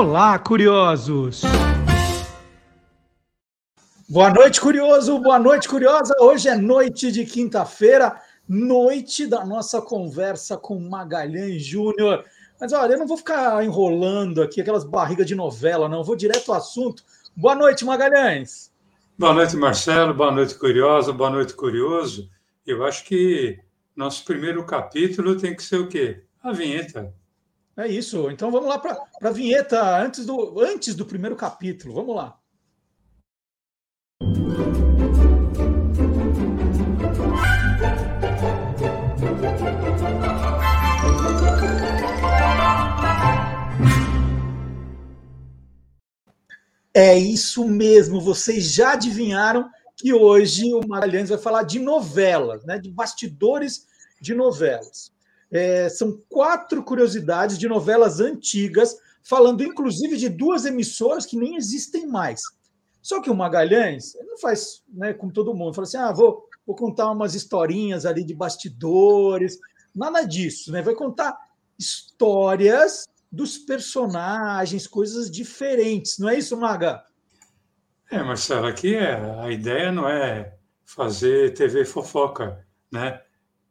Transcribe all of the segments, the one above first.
Olá, curiosos! Boa noite, curioso! Boa noite, curiosa! Hoje é noite de quinta-feira, noite da nossa conversa com Magalhães Júnior. Mas olha, eu não vou ficar enrolando aqui aquelas barrigas de novela, não. Eu vou direto ao assunto. Boa noite, Magalhães! Boa noite, Marcelo. Boa noite, curiosa. Boa noite, curioso. Eu acho que nosso primeiro capítulo tem que ser o quê? A vinheta. É isso. Então vamos lá para a vinheta antes do, antes do primeiro capítulo. Vamos lá. É isso mesmo, vocês já adivinharam que hoje o Magalhães vai falar de novelas, né, de bastidores de novelas. É, são quatro curiosidades de novelas antigas, falando inclusive de duas emissoras que nem existem mais. Só que o Magalhães não faz né, como todo mundo, fala assim: ah, vou, vou contar umas historinhas ali de bastidores, nada disso, né? Vai contar histórias dos personagens, coisas diferentes, não é isso, Maga? É, Marcelo, aqui é, a ideia não é fazer TV fofoca, né?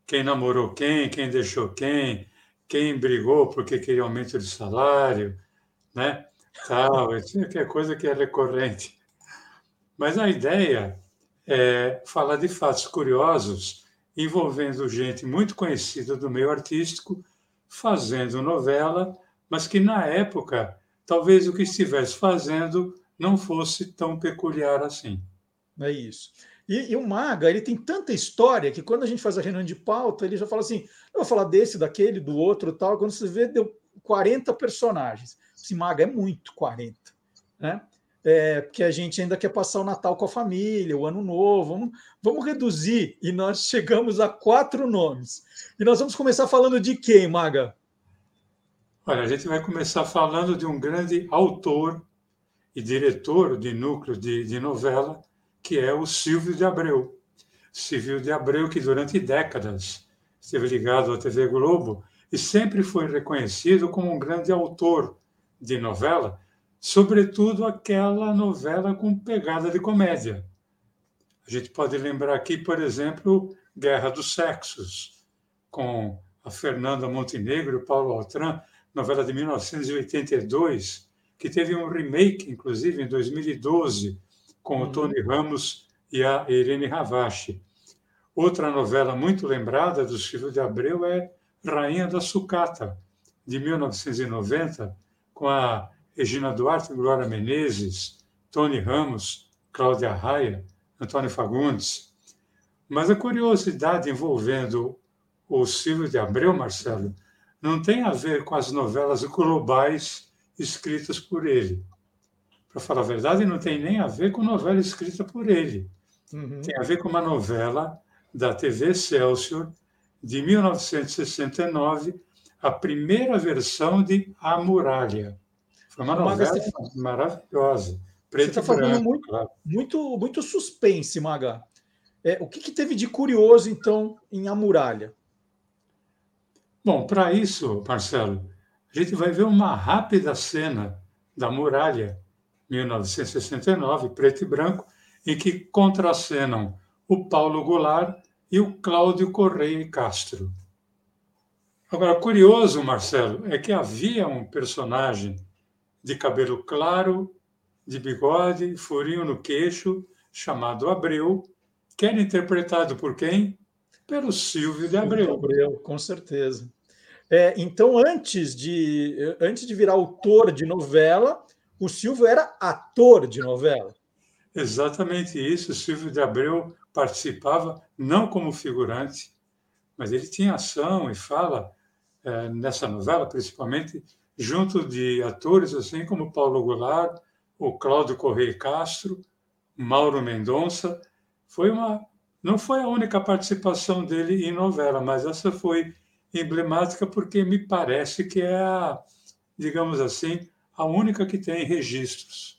Quem namorou quem, quem deixou quem, quem brigou porque queria aumento de salário, né? Tal, que é coisa que é recorrente. Mas a ideia é falar de fatos curiosos envolvendo gente muito conhecida do meio artístico fazendo novela, mas que na época talvez o que estivesse fazendo não fosse tão peculiar assim. É isso. E, e, o Maga, ele tem tanta história que quando a gente faz a reunião de pauta, ele já fala assim: eu vou falar desse, daquele, do outro tal. Quando você vê, deu 40 personagens. Esse Maga é muito 40, né? É, porque a gente ainda quer passar o Natal com a família, o Ano Novo. Vamos, vamos reduzir e nós chegamos a quatro nomes. E nós vamos começar falando de quem, Maga? Olha, a gente vai começar falando de um grande autor e diretor de núcleo de, de novela, que é o Silvio de Abreu. Silvio de Abreu, que durante décadas esteve ligado à TV Globo e sempre foi reconhecido como um grande autor de novela, sobretudo aquela novela com pegada de comédia. A gente pode lembrar aqui, por exemplo, Guerra dos Sexos, com a Fernanda Montenegro e o Paulo Altran, novela de 1982, que teve um remake, inclusive, em 2012, com o uhum. Tony Ramos e a Irene Ravache. Outra novela muito lembrada do Silvio de Abreu é Rainha da Sucata, de 1990, com a Regina Duarte, Glória Menezes, Tony Ramos, Cláudia Raia, Antônio Fagundes. Mas a curiosidade envolvendo o Silvio de Abreu, Marcelo, não tem a ver com as novelas globais escritas por ele para falar a verdade, não tem nem a ver com novela escrita por ele. Uhum. Tem a ver com uma novela da TV Excelsior de 1969, a primeira versão de A Muralha. Foi uma novela Maga, maravilhosa. Preto você está falando muito, claro. muito, muito suspense, Maga. É, o que, que, teve de curioso, então, em A Muralha? Bom, para isso, Marcelo, a gente vai ver uma rápida cena da muralha 1969, preto e branco, em que contracenam o Paulo Goulart e o Cláudio Correia Castro. Agora, curioso, Marcelo, é que havia um personagem de cabelo claro, de bigode, furinho no queixo, chamado Abreu, que era interpretado por quem? Pelo Silvio de Abreu. Abreu, com certeza. É, então, antes de, antes de virar autor de novela, o Silvio era ator de novela. Exatamente isso. O Silvio de Abreu participava não como figurante, mas ele tinha ação e fala é, nessa novela, principalmente junto de atores assim como Paulo Goulart, o Cláudio Correia Castro, Mauro Mendonça. Foi uma, não foi a única participação dele em novela, mas essa foi emblemática porque me parece que é a, digamos assim, a única que tem registros.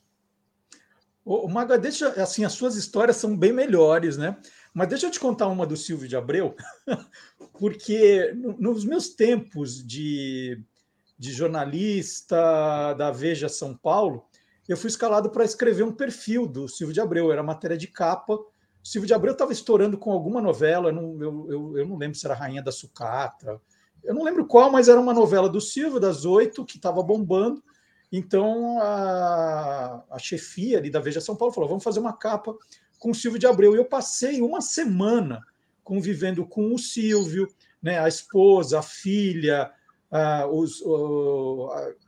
O Maga, deixa assim, as suas histórias são bem melhores, né? Mas deixa eu te contar uma do Silvio de Abreu, porque nos meus tempos de, de jornalista da Veja São Paulo, eu fui escalado para escrever um perfil do Silvio de Abreu, era matéria de capa. O Silvio de Abreu estava estourando com alguma novela, eu não, eu, eu, eu não lembro se era Rainha da Sucata, eu não lembro qual, mas era uma novela do Silvio, das oito, que estava bombando. Então a, a chefia ali da Veja São Paulo falou: vamos fazer uma capa com o Silvio de Abreu. E eu passei uma semana convivendo com o Silvio, né, a esposa, a filha, os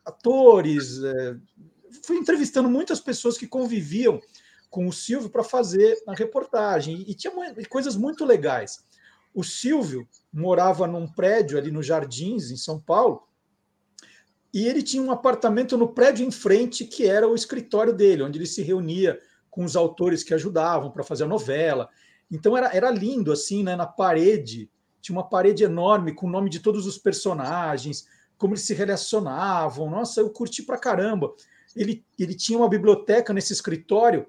atores. É, fui entrevistando muitas pessoas que conviviam com o Silvio para fazer a reportagem. E tinha coisas muito legais. O Silvio morava num prédio ali nos Jardins, em São Paulo, e ele tinha um apartamento no prédio em frente, que era o escritório dele, onde ele se reunia com os autores que ajudavam para fazer a novela. Então era, era lindo, assim, né? na parede, tinha uma parede enorme com o nome de todos os personagens, como eles se relacionavam. Nossa, eu curti pra caramba. Ele, ele tinha uma biblioteca nesse escritório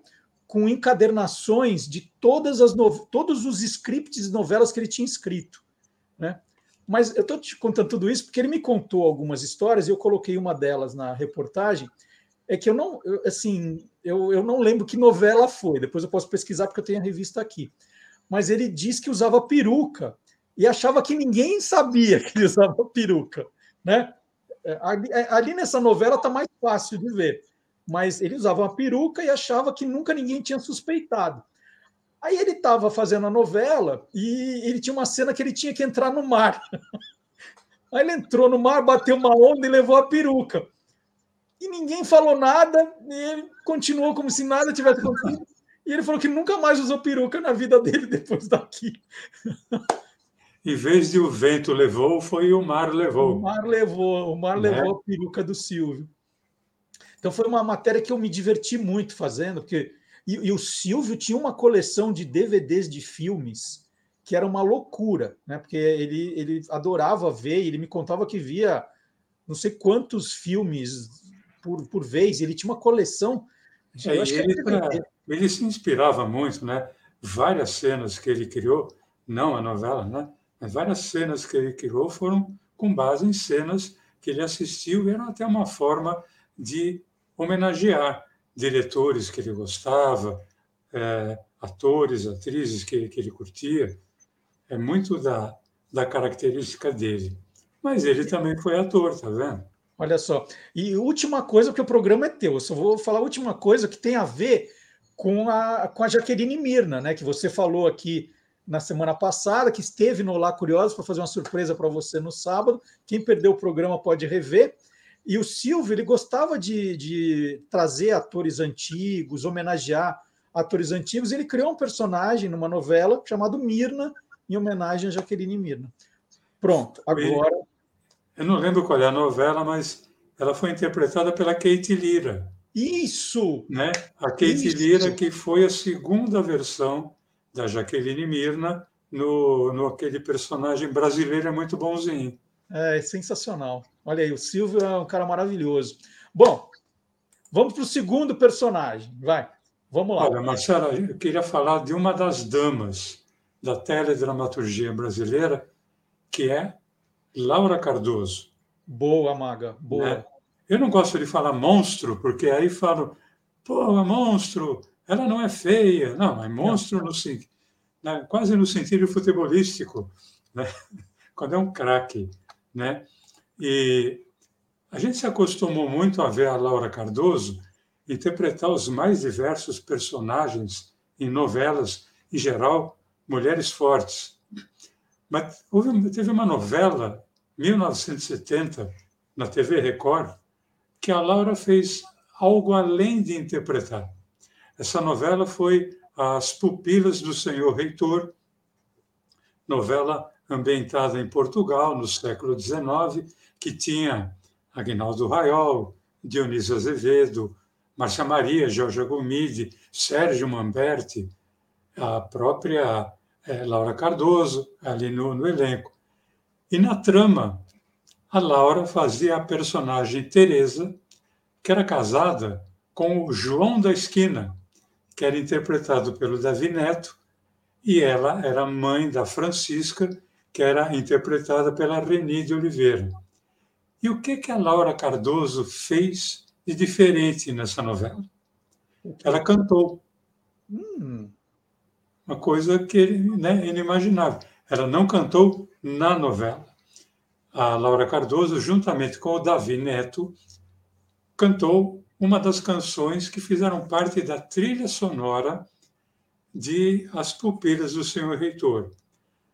com encadernações de todas as todos os scripts de novelas que ele tinha escrito. Né? Mas eu estou te contando tudo isso porque ele me contou algumas histórias e eu coloquei uma delas na reportagem. É que eu não, eu, assim, eu, eu não lembro que novela foi. Depois eu posso pesquisar porque eu tenho a revista aqui. Mas ele diz que usava peruca e achava que ninguém sabia que ele usava peruca, né? É, ali, é, ali nessa novela está mais fácil de ver, mas ele usava uma peruca e achava que nunca ninguém tinha suspeitado. Aí ele estava fazendo a novela e ele tinha uma cena que ele tinha que entrar no mar. Aí ele entrou no mar, bateu uma onda e levou a peruca. E ninguém falou nada, e ele continuou como se nada tivesse acontecido. E ele falou que nunca mais usou peruca na vida dele depois daqui. Em vez de o vento levou, foi o mar levou. O mar levou, o mar né? levou a peruca do Silvio. Então foi uma matéria que eu me diverti muito fazendo, porque e, e, o Silvio tinha uma coleção de DVDs de filmes que era uma loucura, né? Porque ele, ele adorava ver, ele me contava que via não sei quantos filmes por, por vez, ele tinha uma coleção de, é, ele, ele se inspirava muito, né? Várias cenas que ele criou, não a novela, né? Mas várias cenas que ele criou foram com base em cenas que ele assistiu e eram até uma forma de homenagear diretores que ele gostava, é, atores, atrizes que, que ele curtia. É muito da, da característica dele. Mas ele também foi ator, tá vendo? Olha só. E última coisa, porque o programa é teu, eu só vou falar a última coisa que tem a ver com a, com a Jaqueline Mirna, né? Que você falou aqui na semana passada, que esteve no Lá Curiosos para fazer uma surpresa para você no sábado. Quem perdeu o programa pode rever. E o Silvio ele gostava de, de trazer atores antigos, homenagear atores antigos. Ele criou um personagem numa novela chamado Mirna, em homenagem a Jaqueline Mirna. Pronto, agora. Eu não lembro qual é a novela, mas ela foi interpretada pela Kate Lira. Isso! Né? A Kate Isso. Lira, que foi a segunda versão da Jaqueline Mirna no, no aquele personagem brasileiro é muito bonzinho. É, é sensacional. Olha aí, o Silvio é um cara maravilhoso. Bom, vamos para o segundo personagem. Vai, vamos lá. Olha, Marcelo, eu queria falar de uma das damas da teledramaturgia brasileira, que é Laura Cardoso. Boa, Maga, boa. Né? Eu não gosto de falar monstro, porque aí falo, pô, monstro, ela não é feia, não, é monstro no, né, quase no sentido futebolístico, né? quando é um craque. Né? E a gente se acostumou muito a ver a Laura Cardoso interpretar os mais diversos personagens em novelas, em geral, mulheres fortes. Mas houve, teve uma novela, 1970, na TV Record, que a Laura fez algo além de interpretar. Essa novela foi As Pupilas do Senhor Reitor, novela ambientada em Portugal no século XIX, que tinha Agnaldo Raiol, Dionísio Azevedo, Márcia Maria, Jorge Gomide, Sérgio Mamberti, a própria é, Laura Cardoso ali no, no elenco. E na trama, a Laura fazia a personagem Teresa, que era casada com o João da Esquina, que era interpretado pelo Davi Neto, e ela era mãe da Francisca, que era interpretada pela Reni de Oliveira. E o que, que a Laura Cardoso fez de diferente nessa novela? Ela cantou. Hum. Uma coisa que né, inimaginável. Ela não cantou na novela. A Laura Cardoso, juntamente com o Davi Neto, cantou uma das canções que fizeram parte da trilha sonora de As Pupilas do Senhor Reitor.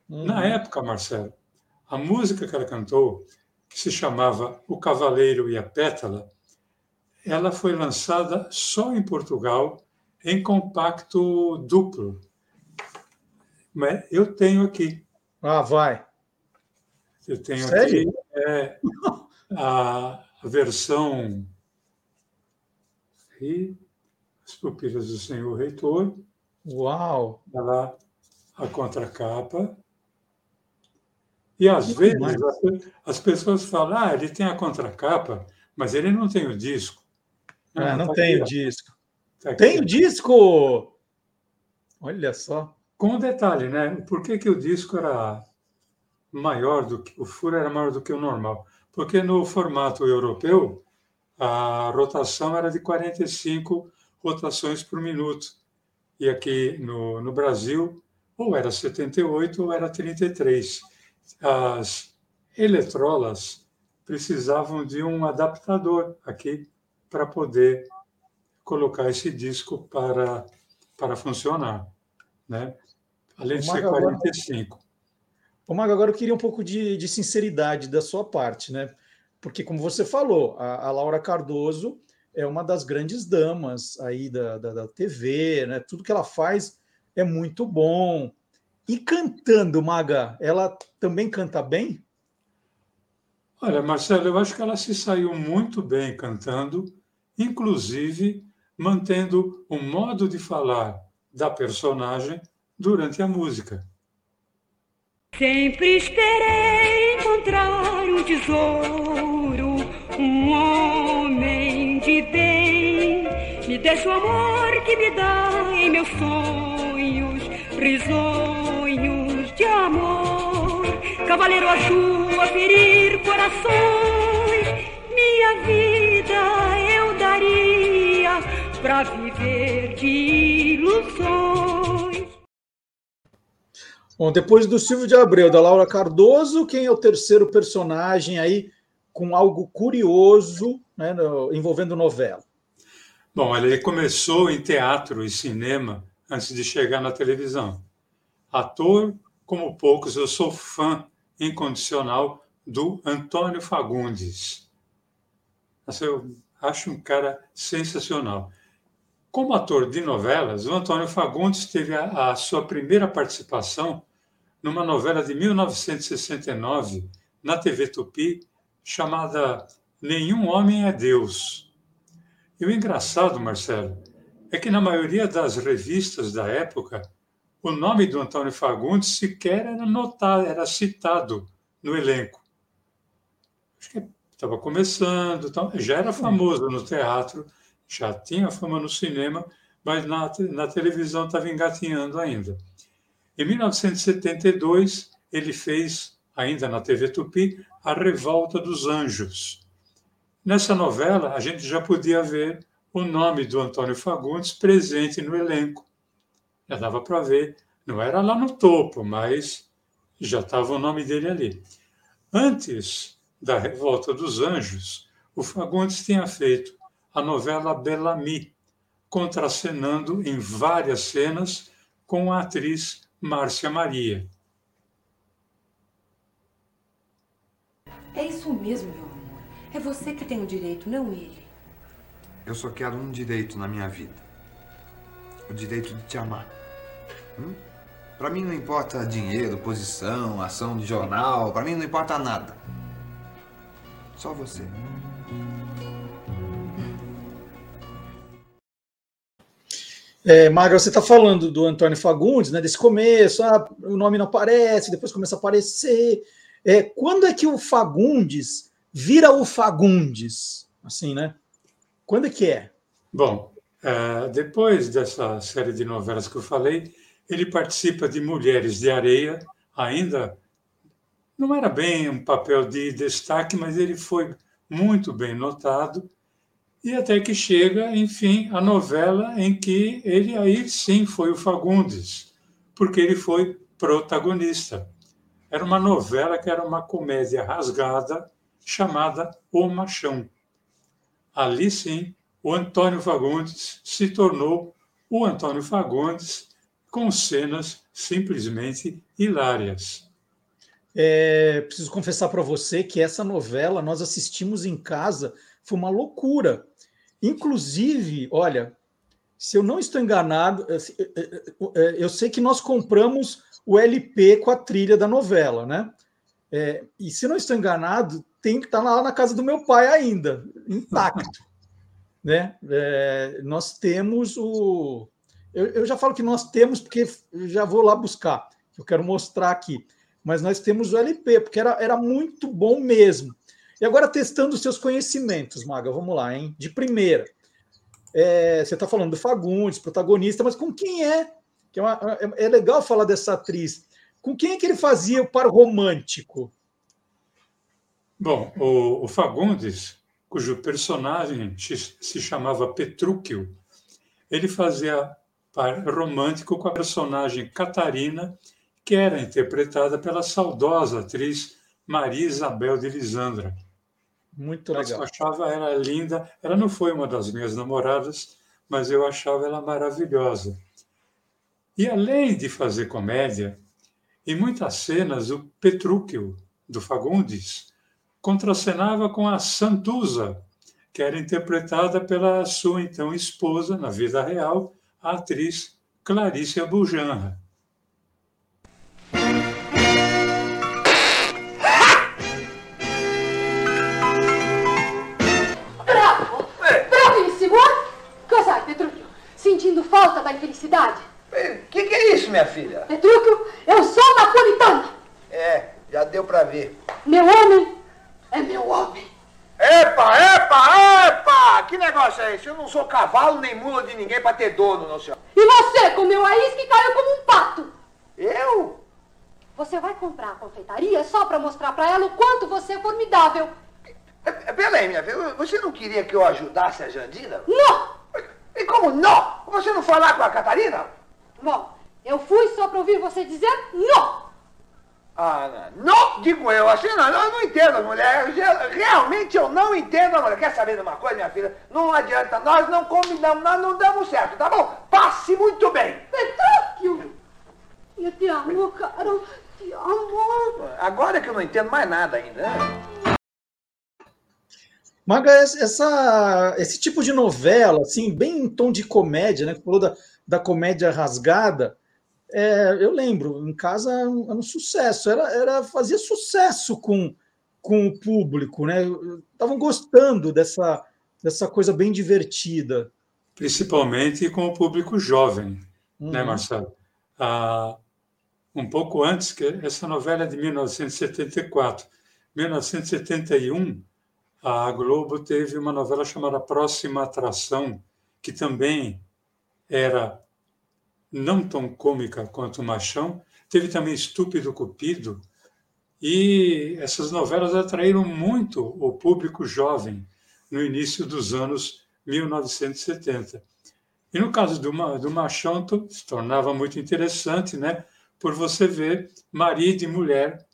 Uhum. Na época, Marcelo, a música que ela cantou, que se chamava O Cavaleiro e a Pétala, ela foi lançada só em Portugal em compacto duplo. Mas eu tenho aqui. Ah, vai. Eu tenho Sério? aqui é, a, a versão e as pupilas do senhor reitor. Uau! Ela, a contracapa. E às vezes as, as, pessoas falam, ah, ele tem a contracapa, mas ele não tem o disco. Não, ah, não tá tem aqui, o disco. Tá tem o disco! Olha só. Com um detalhe, né? Por que, que o disco era maior do que o furo era maior do que o normal? Porque no formato europeu a rotação era de 45 rotações por minuto. E aqui no, no Brasil, ou era 78 ou era 33. As eletrolas precisavam de um adaptador aqui para poder colocar esse disco para, para funcionar. Né? Além de ser 45. Ô, Mago, agora eu queria um pouco de, de sinceridade da sua parte, né? porque, como você falou, a, a, Laura Cardoso é uma das grandes damas aí da, da, da, TV, né? Tudo que ela faz é muito bom. E cantando, Maga, ela também canta bem? Olha, Marcelo, eu acho que ela se saiu muito bem cantando, inclusive mantendo o modo de falar da personagem durante a música. Sempre esperei encontrar um tesouro, um homem de bem. Me deixa o amor que me dá em meus sonhos, risonhos. Cavaleiro azul a ferir corações, minha vida eu daria pra viver de ilusões. Bom, depois do Silvio de Abreu, da Laura Cardoso, quem é o terceiro personagem aí com algo curioso né, no, envolvendo novela? Bom, ele começou em teatro e cinema antes de chegar na televisão. Ator, como poucos, eu sou fã incondicional do Antônio Fagundes. Eu acho um cara sensacional. Como ator de novelas, o Antônio Fagundes teve a, a sua primeira participação numa novela de 1969 na TV Tupi chamada Nenhum Homem é Deus. E o engraçado, Marcelo, é que na maioria das revistas da época, o nome do Antônio Fagundes sequer era notado, era citado no elenco. Acho que estava começando, já era famoso no teatro, já tinha fama no cinema, mas na, na televisão estava engatinhando ainda. Em 1972, ele fez, ainda na TV Tupi, A Revolta dos Anjos. Nessa novela, a gente já podia ver o nome do Antônio Fagundes presente no elenco. Já dava para ver, não era lá no topo, mas já estava o nome dele ali. Antes da Revolta dos Anjos, o Fagundes tinha feito a novela Bellamy, contracenando em várias cenas com a atriz Márcia Maria. É isso mesmo, meu amor. É você que tem o direito, não ele. Eu só quero um direito na minha vida. O direito de te amar. Hum? Para mim não importa dinheiro, posição, ação de jornal. Para mim não importa nada. Só você. É, Magra, você está falando do Antônio Fagundes, né, desse começo, ah, o nome não aparece, depois começa a aparecer. É, quando é que o Fagundes vira o Fagundes? Assim, né? Quando é que é? Bom, é, depois dessa série de novelas que eu falei, ele participa de Mulheres de Areia, ainda não era bem um papel de destaque, mas ele foi muito bem notado. E até que chega, enfim, a novela em que ele aí sim foi o Fagundes, porque ele foi protagonista. Era uma novela que era uma comédia rasgada chamada O Machão. Ali sim, o Antônio Fagundes se tornou o Antônio Fagundes com cenas simplesmente hilárias. É, preciso confessar para você que essa novela nós assistimos em casa, foi uma loucura. Inclusive, olha, se eu não estou enganado, é, é, é, eu sei que nós compramos o LP com a trilha da novela, né? É, e se não estou enganado, tem que estar tá lá na casa do meu pai ainda, intacto. Né? É, nós temos o. Eu, eu, já falo que nós temos, porque já vou lá buscar, eu quero mostrar aqui. Mas nós temos o LP, porque era, era muito bom mesmo. E agora, testando os seus conhecimentos, Maga, vamos lá, hein? De primeira. É, você está falando do Fagundes, protagonista, mas com quem é que é, uma, é, é legal falar dessa atriz. Com quem é que ele fazia o par romântico? Bom, o, o Fagundes, cujo personagem se chamava Petrúquio, ele fazia par romântico com a personagem Catarina, que era interpretada pela saudosa atriz Maria Isabel de Lisandra. Muito legal. Eu achava ela linda. Ela não foi uma das minhas namoradas, mas eu achava ela maravilhosa. E além de fazer comédia, em muitas cenas o Petrúquio, do Fagundes, contracenava com a Santuza, que era interpretada pela sua então esposa, na vida real, a atriz Clarice Abujanra. Bravo! Bravíssimo! Cos'hai, Petrúquio? Sentindo falta da infelicidade? O que, que, é isso, minha filha? Petrúquio, eu sou napolitana. É, já deu pra ver. Meu homem é meu homem. Epa, epa, epa! Que negócio é esse? Eu não sou cavalo nem mula de ninguém pra ter dono, não senhor. E você, comeu a isca e caiu como um pato. Eu? Você vai comprar a confeitaria só pra mostrar pra ela o quanto você é formidável. É, é, peraí, minha filha, você não queria que eu ajudasse a Jandira? Não! E como não? Você não falar com a Catarina? Bom, eu fui só para ouvir você dizer não. Ah, não, digo eu, assim não, eu não entendo as mulheres, realmente eu não entendo a mulher. Quer saber de uma coisa, minha filha? Não adianta, nós não combinamos, nós não damos certo, tá bom? Passe muito bem. Petrúquio! Eu te amo, caro, te amo. Agora que eu não entendo mais nada ainda, né? Maga, essa, esse tipo de novela, assim, bem em tom de comédia, né? Que falou da, da comédia rasgada, é, eu lembro, em casa era um, sucesso, era, era fazia sucesso com, com o público, né? Estavam gostando dessa, dessa coisa bem divertida. Principalmente com o público jovem, né, uhum. né, Marcelo? Ah, um pouco antes, que essa novela é de 1974. 1971, a Globo teve uma novela chamada Próxima Atração, que também era não tão cômica quanto o Machão. Teve também Estúpido Cupido. E essas novelas atraíram muito o público jovem no início dos anos 1970. E no caso do, do Machão, se tornava muito interessante, né? Por você ver marido e mulher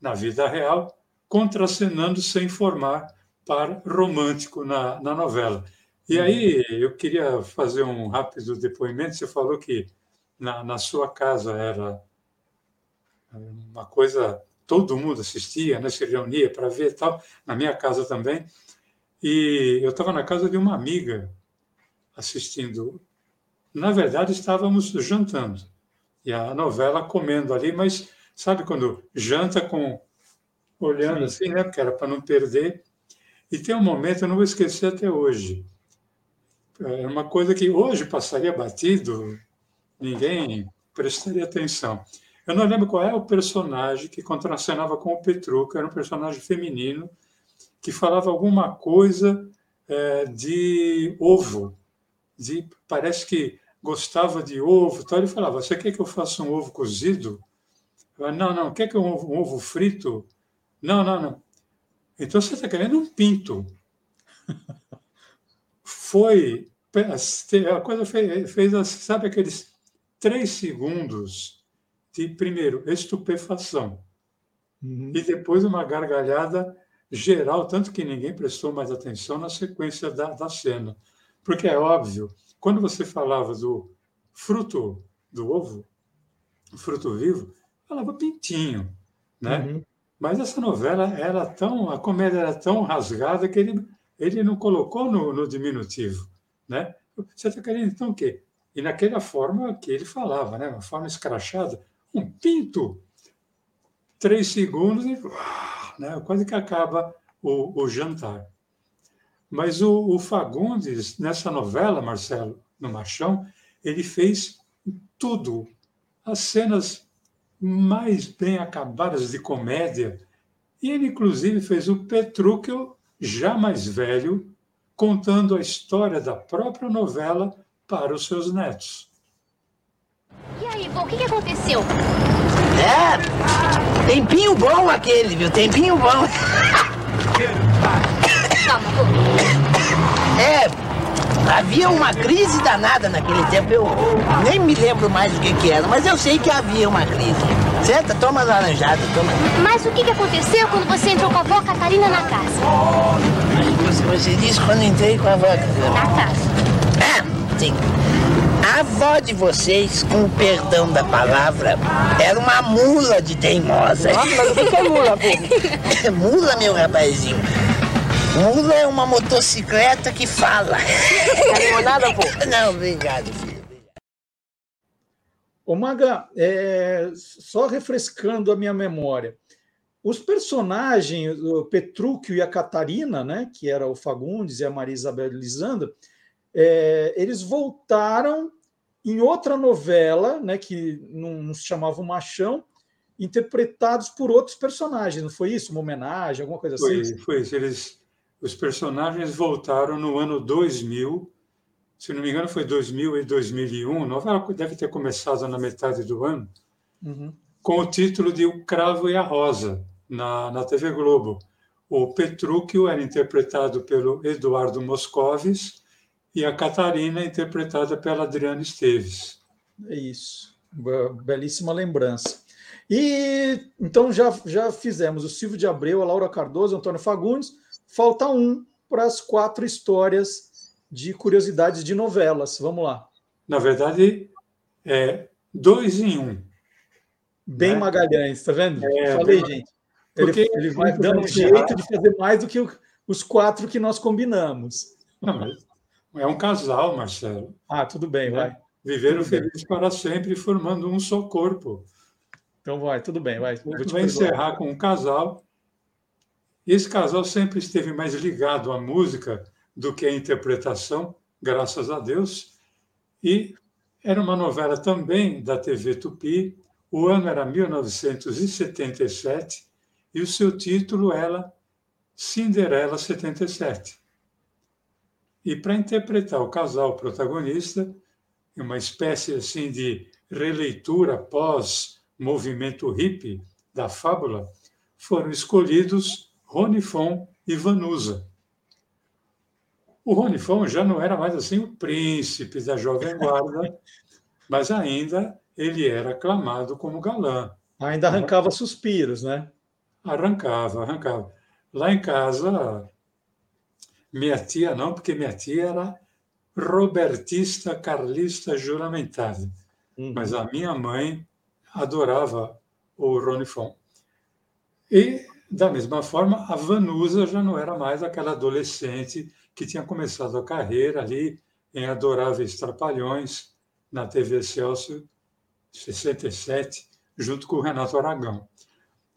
na vida real contracenando sem formar par romântico na, na novela. E aí eu queria fazer um rápido depoimento. Você falou que na, na sua casa era uma coisa todo mundo assistia, né, se reunia para ver tal. Na minha casa também. E eu estava na casa de uma amiga assistindo. Na verdade, estávamos jantando e a novela comendo ali, mas sabe quando janta com olhando assim, né? Porque era para não perder. E tem um momento, eu não vou esquecer até hoje. É uma coisa que hoje passaria batido, ninguém prestaria atenção. Eu não lembro qual é o personagem que contracenava com o Petruca, era um personagem feminino que falava alguma coisa é, de ovo, de parece que gostava de ovo, então ele falava: "Você quer que eu faça um ovo cozido?" Eu, não, não, quer que um ovo, um ovo frito? Não, não, não. Então você está querendo um pinto. Foi. A coisa fez, fez, sabe, aqueles três segundos de, primeiro, estupefação. Uhum. E depois uma gargalhada geral, tanto que ninguém prestou mais atenção na sequência da, da cena. Porque é óbvio, quando você falava do fruto do ovo, fruto vivo, falava pintinho, né? Uhum. Mas essa novela era tão, a comédia era tão rasgada que ele, ele não colocou no, no diminutivo, né? Você está querendo então o quê? E naquela forma que ele falava, né? Uma forma escrachada, um pinto, três segundos e né? quase que acaba o, o jantar. Mas o, o, Fagundes, nessa novela, Marcelo, no Machão, ele fez tudo. As cenas mais bem acabadas de comédia. E ele, inclusive, fez o Petrúquio, já mais velho, contando a história da própria novela para os seus netos. E aí, o que, que aconteceu? É, tempinho bom aquele, viu? Tempinho bom. Calma, É, havia uma crise danada naquele tempo. Eu nem me lembro mais o que, que era, mas eu sei que havia uma crise. Senta, toma laranjada, toma. Mas o que, que aconteceu quando você entrou com a avó Catarina na casa? Você, você disse quando entrei com a avó Catarina? Na casa. É, A avó de vocês, com o perdão da palavra, era uma mula de teimosa. Nossa, mas o que é mula, pô? mula, meu rapazinho. Mula é uma motocicleta que fala. Não nada, pô? Não, obrigado, filho. Ô Maga, é, só refrescando a minha memória, os personagens, o Petrúquio e a Catarina, né, que era o Fagundes e a Maria Isabel Lisandro, é, eles voltaram em outra novela, né, que não, não se chamava o Machão, interpretados por outros personagens, não foi isso? Uma homenagem, alguma coisa foi, assim? Foi isso. Eles, os personagens voltaram no ano 2000, se não me engano foi 2000 e 2001, a novela deve ter começado na metade do ano, uhum. com o título de O Cravo e a Rosa, na, na TV Globo. O Petrúquio era interpretado pelo Eduardo Moscovis, e a Catarina, interpretada pela Adriana Esteves. É isso, belíssima lembrança. E então já, já fizemos o Silvio de Abreu, a Laura Cardoso, Antônio Fagundes. Falta um para as quatro histórias de curiosidades de novelas. Vamos lá. Na verdade, é dois em um. Bem né? Magalhães, tá vendo? É, Falei, bem... gente. Ele, ele vai dando um jeito de fazer mais do que os quatro que nós combinamos. Não, mas é um casal, Marcelo. Ah, tudo bem, né? vai. Viveram felizes para sempre, formando um só corpo. Então vai, tudo bem, vai. Vou vai encerrar com um casal. Esse casal sempre esteve mais ligado à música do que à interpretação, graças a Deus. E era uma novela também da TV Tupi. O ano era 1977 e o seu título era Cinderela 77. E para interpretar o casal protagonista, uma espécie assim de releitura pós movimento hippie da fábula, foram escolhidos Rony Fon e Vanusa. O Rony Fon já não era mais assim o príncipe da jovem guarda, mas ainda ele era aclamado como galã. Ainda arrancava suspiros, né? Arrancava, arrancava. Lá em casa, minha tia não, porque minha tia era robertista, carlista juramentada. Uhum. Mas a minha mãe adorava o Rony Fon. E, da mesma forma, a Vanusa já não era mais aquela adolescente que tinha começado a carreira ali em Adoráveis Trapalhões, na TV Celso, 67, junto com o Renato Aragão.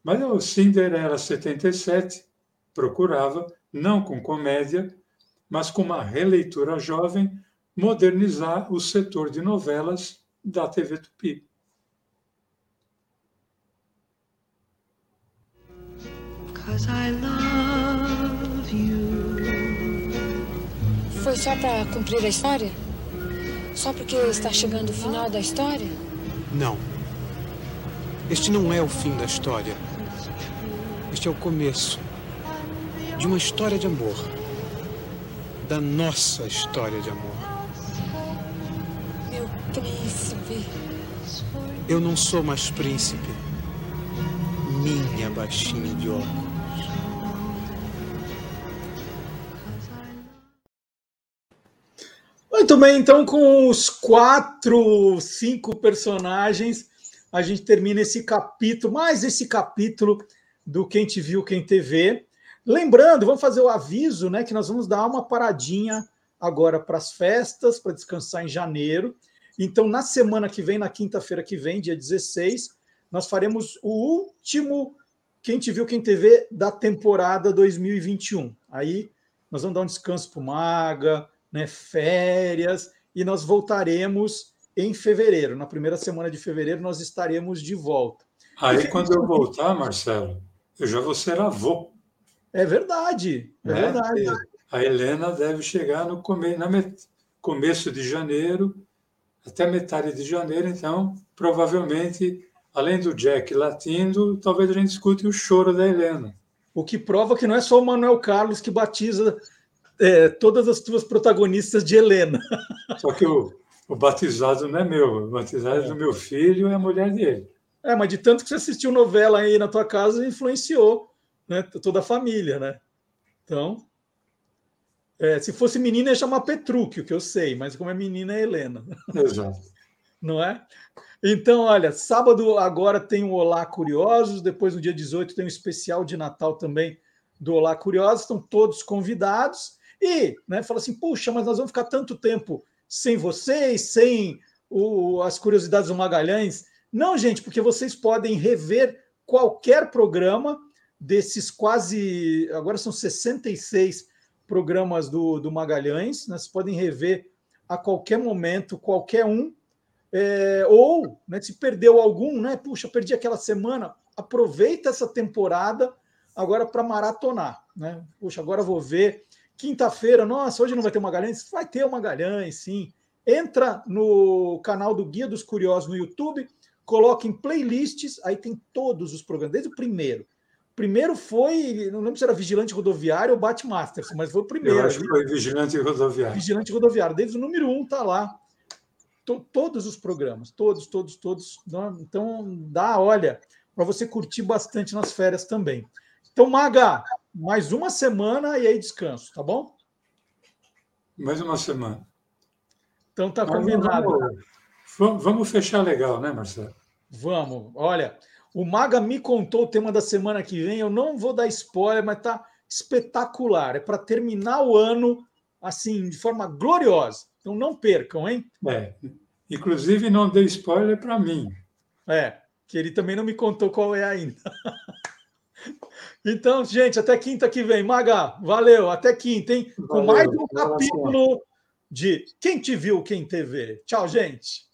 Mas o Cinderela 77 procurava não com comédia, mas com uma releitura jovem, modernizar o setor de novelas da TV Tupi. Foi só para cumprir a história? Só porque está chegando o final da história? Não. Este não é o fim da história. Este é o começo de uma história de amor. Da nossa história de amor. Meu príncipe. Eu não sou mais príncipe. Minha baixinha de óculos. Muito bem, então com os quatro, cinco personagens, a gente termina esse capítulo, mais esse capítulo do Quem Te Viu, Quem TV. Lembrando, vamos fazer o aviso, né, que nós vamos dar uma paradinha agora para as festas, para descansar em janeiro. Então, na semana que vem, na quinta-feira que vem, dia 16, nós faremos o último Quem Te Viu, Quem TV da temporada 2021. Aí nós vamos dar um descanso para o Maga, né, férias, e nós voltaremos em fevereiro. Na primeira semana de fevereiro, nós estaremos de volta. Aí, quando eu voltar, Marcelo, eu já vou ser avô. É verdade, é né? verdade. A Helena deve chegar no come... met... começo de janeiro, até metade de janeiro, então, provavelmente, além do Jack latindo, talvez a gente escute o choro da Helena. O que prova que não é só o Manuel Carlos que batiza é, todas as tuas protagonistas de Helena. Só que o, o batizado não é meu, o batizado é do meu filho e a mulher dele. É, mas de tanto que você assistiu novela aí na tua casa, influenciou né, toda a família, né? Então, é, se fosse menina, ia chamar Petrúquio, que eu sei, mas como é menina, é Helena. Exato. Não é? Então, olha, sábado agora tem o Olá Curiosos, depois no dia 18 tem um especial de Natal também do Olá Curiosos, estão todos convidados. E né, fala assim: puxa, mas nós vamos ficar tanto tempo sem vocês, sem o, as curiosidades do Magalhães. Não, gente, porque vocês podem rever qualquer programa desses quase. Agora são 66 programas do, do Magalhães, né, vocês podem rever a qualquer momento, qualquer um. É, ou né, se perdeu algum, né? Puxa, perdi aquela semana. Aproveita essa temporada agora para maratonar. Né? Puxa, agora vou ver Quinta-feira, nossa, hoje não vai ter o Magalhães? Vai ter o Magalhães, sim. Entra no canal do Guia dos Curiosos no YouTube, coloca em playlists, aí tem todos os programas, desde o primeiro. Primeiro foi, não lembro se era Vigilante Rodoviário ou Batmasters, mas foi o primeiro. Eu acho que foi Vigilante Rodoviário. Vigilante Rodoviário, desde o número um tá lá. todos os programas, todos, todos, todos. Então, dá, olha, para você curtir bastante nas férias também. Então, Maga, mais uma semana e aí descanso, tá bom? Mais uma semana. Então tá combinado. Vamos, vamos fechar legal, né, Marcelo? Vamos. Olha, o Maga me contou o tema da semana que vem. Eu não vou dar spoiler, mas tá espetacular. É para terminar o ano assim de forma gloriosa. Então não percam, hein? É. Inclusive não dê spoiler para mim. É, que ele também não me contou qual é ainda. Então, gente, até quinta que vem. Maga, valeu, até quinta, hein? Com mais um capítulo de Quem Te Viu, Quem TV. Tchau, gente.